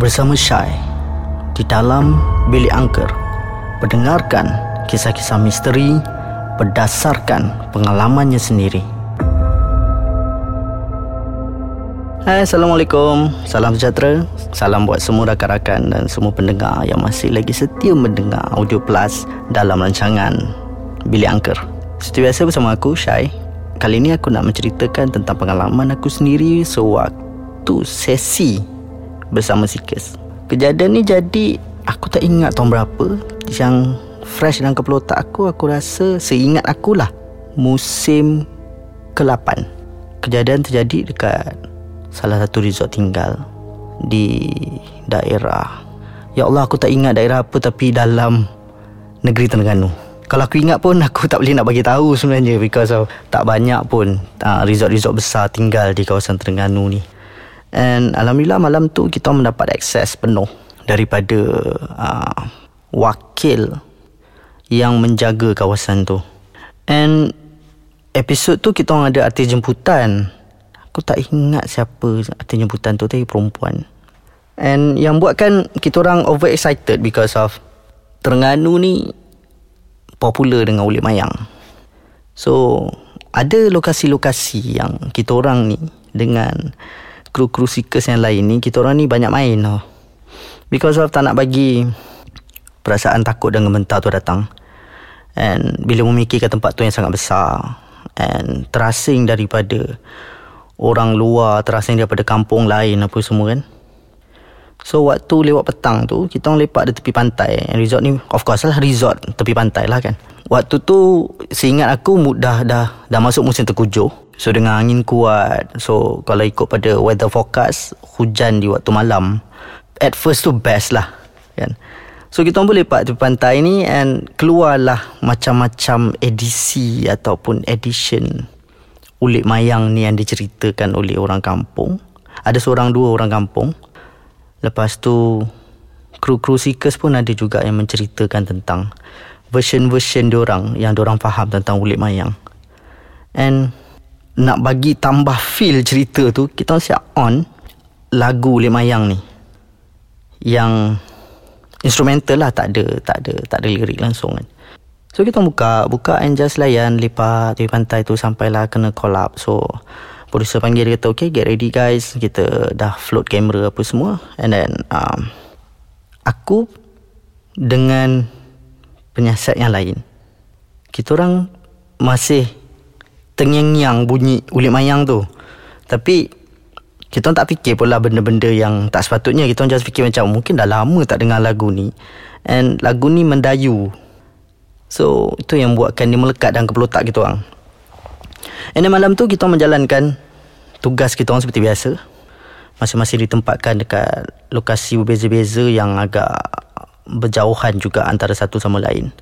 bersama Syai di dalam bilik angker mendengarkan kisah-kisah misteri berdasarkan pengalamannya sendiri. Hai, Assalamualaikum. Salam sejahtera. Salam buat semua rakan-rakan dan semua pendengar yang masih lagi setia mendengar Audio Plus dalam rancangan Bilik Angker. Seperti biasa bersama aku, Syai. Kali ini aku nak menceritakan tentang pengalaman aku sendiri sewaktu sesi bersama Seekers. Kejadian ni jadi aku tak ingat tahun berapa yang fresh dalam kepala otak aku aku rasa seingat aku lah musim ke-8. Kejadian terjadi dekat salah satu resort tinggal di daerah Ya Allah aku tak ingat daerah apa tapi dalam negeri Terengganu. Kalau aku ingat pun aku tak boleh nak bagi tahu sebenarnya because of tak banyak pun uh, resort-resort besar tinggal di kawasan Terengganu ni. And alhamdulillah malam tu kita mendapat akses penuh daripada uh, wakil yang menjaga kawasan tu. And episod tu kita orang ada artis jemputan Aku tak ingat siapa arti jemputan tu tapi perempuan. And yang buatkan kita orang over excited because of Terengganu ni popular dengan ulit mayang. So, ada lokasi-lokasi yang kita orang ni dengan kru-kru seekers yang lain ni, kita orang ni banyak main tau. Because of tak nak bagi perasaan takut dan gementar tu datang. And bila memikirkan tempat tu yang sangat besar and terasing daripada orang luar terasing daripada kampung lain apa semua kan. So waktu lewat petang tu kita orang lepak di tepi pantai. Resort ni of course lah resort tepi pantai lah kan. Waktu tu seingat aku dah dah dah masuk musim terkujuh. So dengan angin kuat. So kalau ikut pada weather forecast hujan di waktu malam. At first tu best lah kan. So kita boleh lepak tepi pantai ni and keluarlah macam-macam edisi ataupun edition ulit mayang ni yang diceritakan oleh orang kampung. Ada seorang dua orang kampung. Lepas tu kru-kru seekers pun ada juga yang menceritakan tentang version-version diorang yang diorang faham tentang ulit mayang. And nak bagi tambah feel cerita tu, kita siap on lagu ulit mayang ni. Yang instrumental lah tak ada tak ada tak ada lirik langsung kan. So kita buka Buka and just layan Lipat di pantai tu Sampailah kena call up So Producer panggil dia kata Okay get ready guys Kita dah float kamera Apa semua And then um, Aku Dengan Penyiasat yang lain. Kita orang Masih Tengyang-nyang bunyi Ulit mayang tu. Tapi Kita tak fikir pula Benda-benda yang Tak sepatutnya. Kita orang just fikir macam Mungkin dah lama tak dengar lagu ni. And lagu ni mendayu. So itu yang buatkan dia melekat dalam kepala otak kita orang. And then malam tu kita menjalankan tugas kita orang seperti biasa. Masing-masing ditempatkan dekat lokasi berbeza-beza yang agak berjauhan juga antara satu sama lain.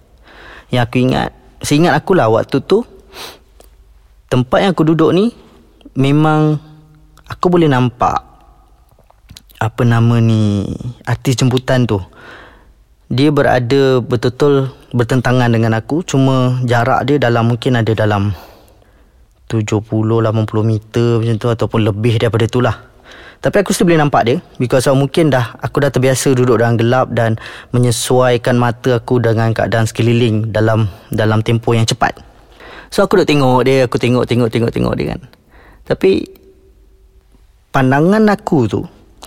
Yang aku ingat, seingat aku lah waktu tu, tempat yang aku duduk ni, memang aku boleh nampak apa nama ni, artis jemputan tu dia berada betul-betul bertentangan dengan aku cuma jarak dia dalam mungkin ada dalam 70 80 meter macam tu ataupun lebih daripada itulah tapi aku still boleh nampak dia. Because mungkin dah aku dah terbiasa duduk dalam gelap dan menyesuaikan mata aku dengan keadaan sekeliling dalam dalam tempoh yang cepat. So aku duduk tengok dia aku tengok tengok tengok tengok dia kan. Tapi pandangan aku tu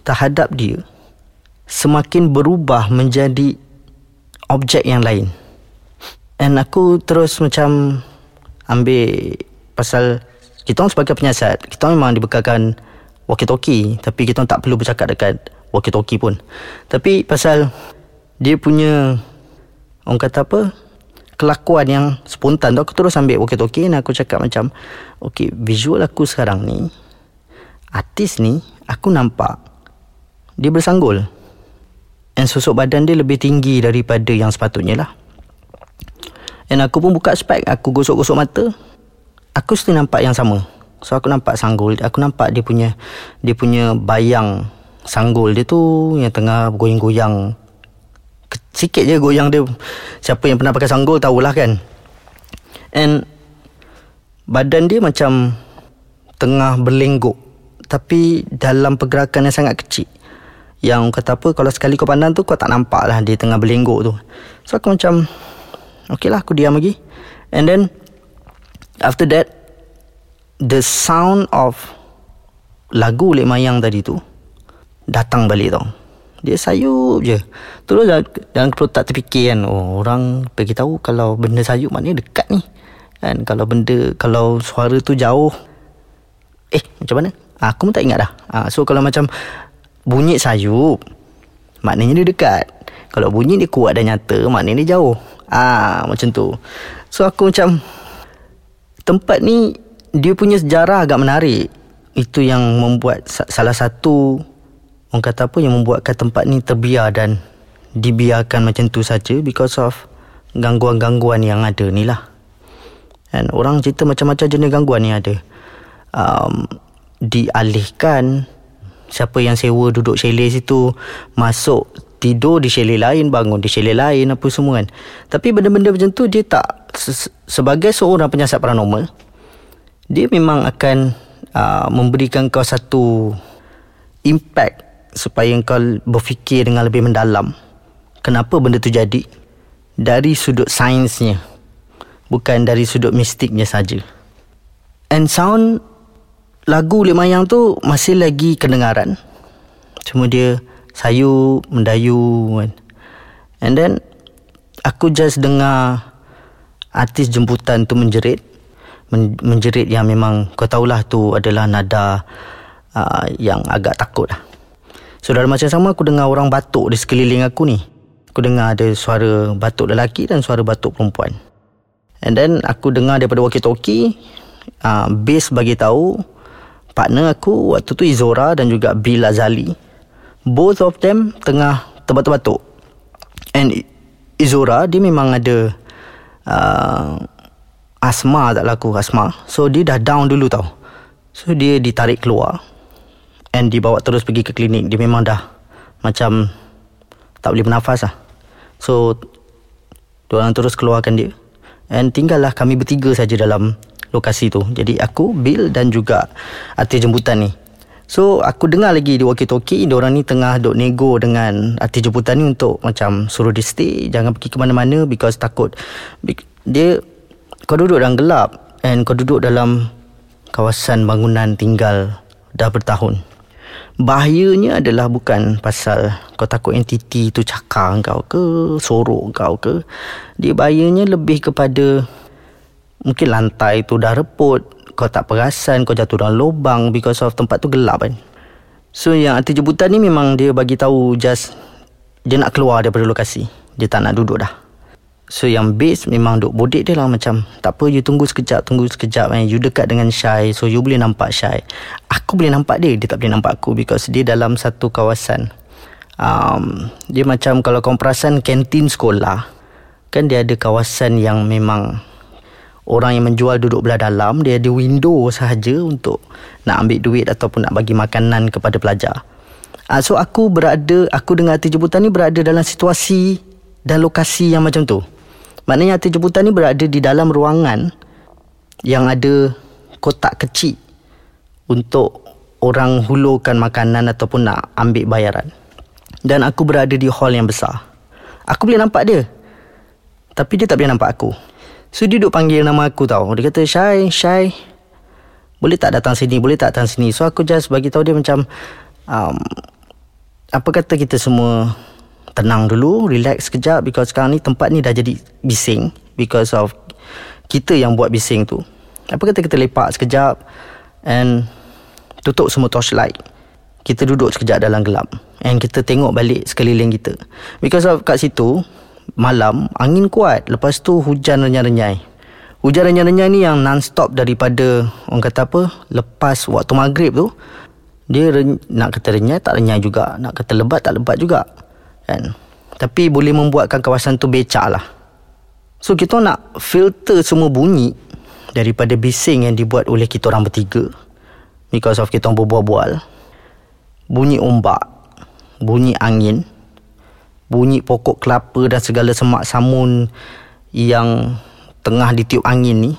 terhadap dia semakin berubah menjadi objek yang lain. And aku terus macam ambil pasal kita orang sebagai penyiasat, kita memang dibekalkan walkie-talkie tapi kita tak perlu bercakap dekat walkie-talkie pun. Tapi pasal dia punya orang kata apa? kelakuan yang spontan tu aku terus ambil walkie-talkie dan aku cakap macam okay, visual aku sekarang ni artis ni aku nampak dia bersanggul And sosok badan dia lebih tinggi daripada yang sepatutnya lah. And aku pun buka spek, aku gosok-gosok mata. Aku still nampak yang sama. So aku nampak sanggul, aku nampak dia punya dia punya bayang sanggul dia tu yang tengah goyang-goyang. Sikit je goyang dia. Siapa yang pernah pakai sanggul tahulah kan. And badan dia macam tengah berlengguk tapi dalam pergerakan yang sangat kecil Yang kata apa Kalau sekali kau pandang tu Kau tak nampak lah Dia tengah berlenggok tu So aku macam Okay lah aku diam lagi And then After that The sound of Lagu Lek Mayang tadi tu Datang balik tau. Dia sayup je. Terus dalam kepala tak terfikir kan Oh orang bagi tahu Kalau benda sayup maknanya dekat ni. Kan kalau benda Kalau suara tu jauh. Eh macam mana? Aku pun tak ingat dah. Ha, So kalau macam Bunyi sayup Maknanya dia dekat. Kalau bunyi dia kuat dan nyata Maknanya dia jauh. Ah Macam tu. So aku macam Tempat ni Dia punya sejarah agak menarik. Itu yang membuat Salah satu Orang kata apa Yang membuatkan tempat ni terbiar dan Dibiarkan macam tu saja Because of Gangguan-gangguan yang ada ni lah. Dan orang cerita macam-macam jenis gangguan ni ada. Um, Dialihkan Siapa yang sewa duduk chalet situ Masuk tidur di chalet lain Bangun di chalet lain Apa semua kan. Tapi benda-benda macam tu Dia tak Sebagai seorang penyiasat paranormal Dia memang akan uh, Memberikan kau satu Impact Supaya kau berfikir dengan lebih mendalam Kenapa benda tu jadi Dari sudut sainsnya Bukan dari sudut mistiknya saja. And sound lagu Lek Mayang tu masih lagi kedengaran. Cuma dia sayu, mendayu kan. And then aku just dengar artis jemputan tu menjerit. Men- menjerit yang memang kau tahulah tu adalah nada uh, yang agak takut lah. So dalam masa sama aku dengar orang batuk di sekeliling aku ni. Aku dengar ada suara batuk lelaki dan suara batuk perempuan. And then aku dengar daripada walkie-talkie uh, Bass bagi tahu partner aku waktu tu Izora dan juga Bill Azali both of them tengah terbatuk-batuk and Izora dia memang ada uh, asma tak laku asma. So dia dah down dulu tau. So dia ditarik keluar and dibawa terus pergi ke klinik. Dia memang dah macam tak boleh bernafas lah. So Diorang terus keluarkan dia. And tinggallah kami bertiga saja dalam lokasi tu. Jadi aku, Bill dan juga artis jemputan ni. So aku dengar lagi di walkie-talkie orang ni tengah duk nego dengan artis jemputan ni untuk macam suruh dia stay jangan pergi ke mana-mana because takut. Dia kau duduk dalam gelap and kau duduk dalam kawasan bangunan tinggal dah bertahun. Bahayanya adalah bukan pasal kau takut entiti tu cakar kau ke, sorok kau ke. Dia bahayanya lebih kepada Mungkin lantai tu dah reput Kau tak perasan Kau jatuh dalam lubang Because of tempat tu gelap kan So yang arti jemputan ni Memang dia bagi tahu Just Dia nak keluar daripada lokasi Dia tak nak duduk dah So yang base Memang duk bodek dia lah. Macam Tak apa you tunggu sekejap Tunggu sekejap kan You dekat dengan Syai So you boleh nampak Syai Aku boleh nampak dia Dia tak boleh nampak aku Because dia dalam satu kawasan. Um, Dia macam Kalau kau perasan Kantin sekolah. Kan dia ada kawasan yang memang orang yang menjual duduk belah dalam dia ada window sahaja untuk nak ambil duit ataupun nak bagi makanan kepada pelajar. Uh, so aku berada aku dengan hati jemputan ni berada dalam situasi dan lokasi yang macam tu maknanya hati jemputan ni berada di dalam ruangan yang ada kotak kecil untuk orang hulurkan makanan ataupun nak ambil bayaran. Dan aku berada di hall yang besar. Aku boleh nampak dia tapi dia tak boleh nampak aku. So dia duduk panggil nama aku tau. Dia kata Syai Syai Boleh tak datang sini? Boleh tak datang sini? So aku just bagi tahu dia macam um, Apa kata kita semua Tenang dulu Relax sekejap Because sekarang ni tempat ni dah jadi bising Because of Kita yang buat bising tu. Apa kata kita lepak sekejap And Tutup semua torchlight. Kita duduk sekejap dalam gelap And kita tengok balik sekeliling kita. Because of kat situ malam angin kuat. Lepas tu hujan renyai-renyai. Hujan renyai-renyai ni yang non-stop daripada orang kata apa lepas waktu maghrib tu dia nak kata renyai tak renyai juga. Nak kata lebat tak lebat juga kan tapi boleh membuatkan kawasan tu becak lah so kita nak filter semua bunyi daripada bising yang dibuat oleh kita orang bertiga because of kita berbual-bual bunyi ombak bunyi angin bunyi pokok kelapa dan segala semak samun yang tengah ditiup angin ni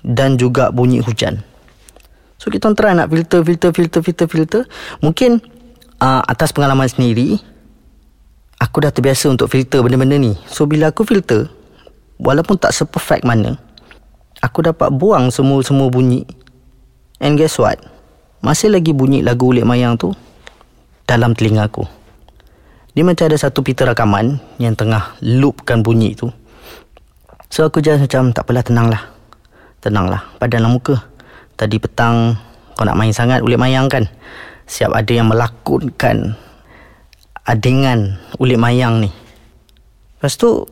dan juga bunyi hujan. So kita try nak filter filter filter filter filter. Mungkin uh, Atas pengalaman sendiri Aku dah terbiasa untuk filter benda-benda ni. So bila aku filter Walaupun tak seperfect mana Aku dapat buang semua-semua bunyi. And guess what? Masih lagi bunyi lagu Ulik Mayang tu Dalam telinga aku. Dia macam ada satu pita rakaman Yang tengah loopkan bunyi tu. So aku just macam Tak apalah tenanglah. Tenanglah. Padahal muka. Tadi petang Kau nak main sangat Ulik Mayang kan? Siap ada yang melakonkan Adingan Ulik Mayang ni. Lepas tu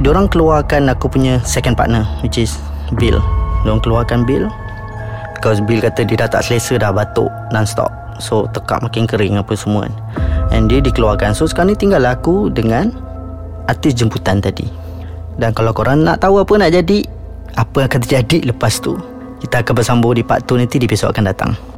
Diorang keluarkan aku punya second partner Which is Bill. Diorang keluarkan Bill. Because Bill kata dia dah tak selesa dah batuk non-stop. So tekak makin kering apa semua kan. And dia dikeluarkan. So sekarang ni tinggal aku dengan Artis jemputan tadi. Dan kalau korang nak tahu apa nak jadi Apa akan terjadi lepas tu Kita akan bersambung di part 2 nanti di episod akan datang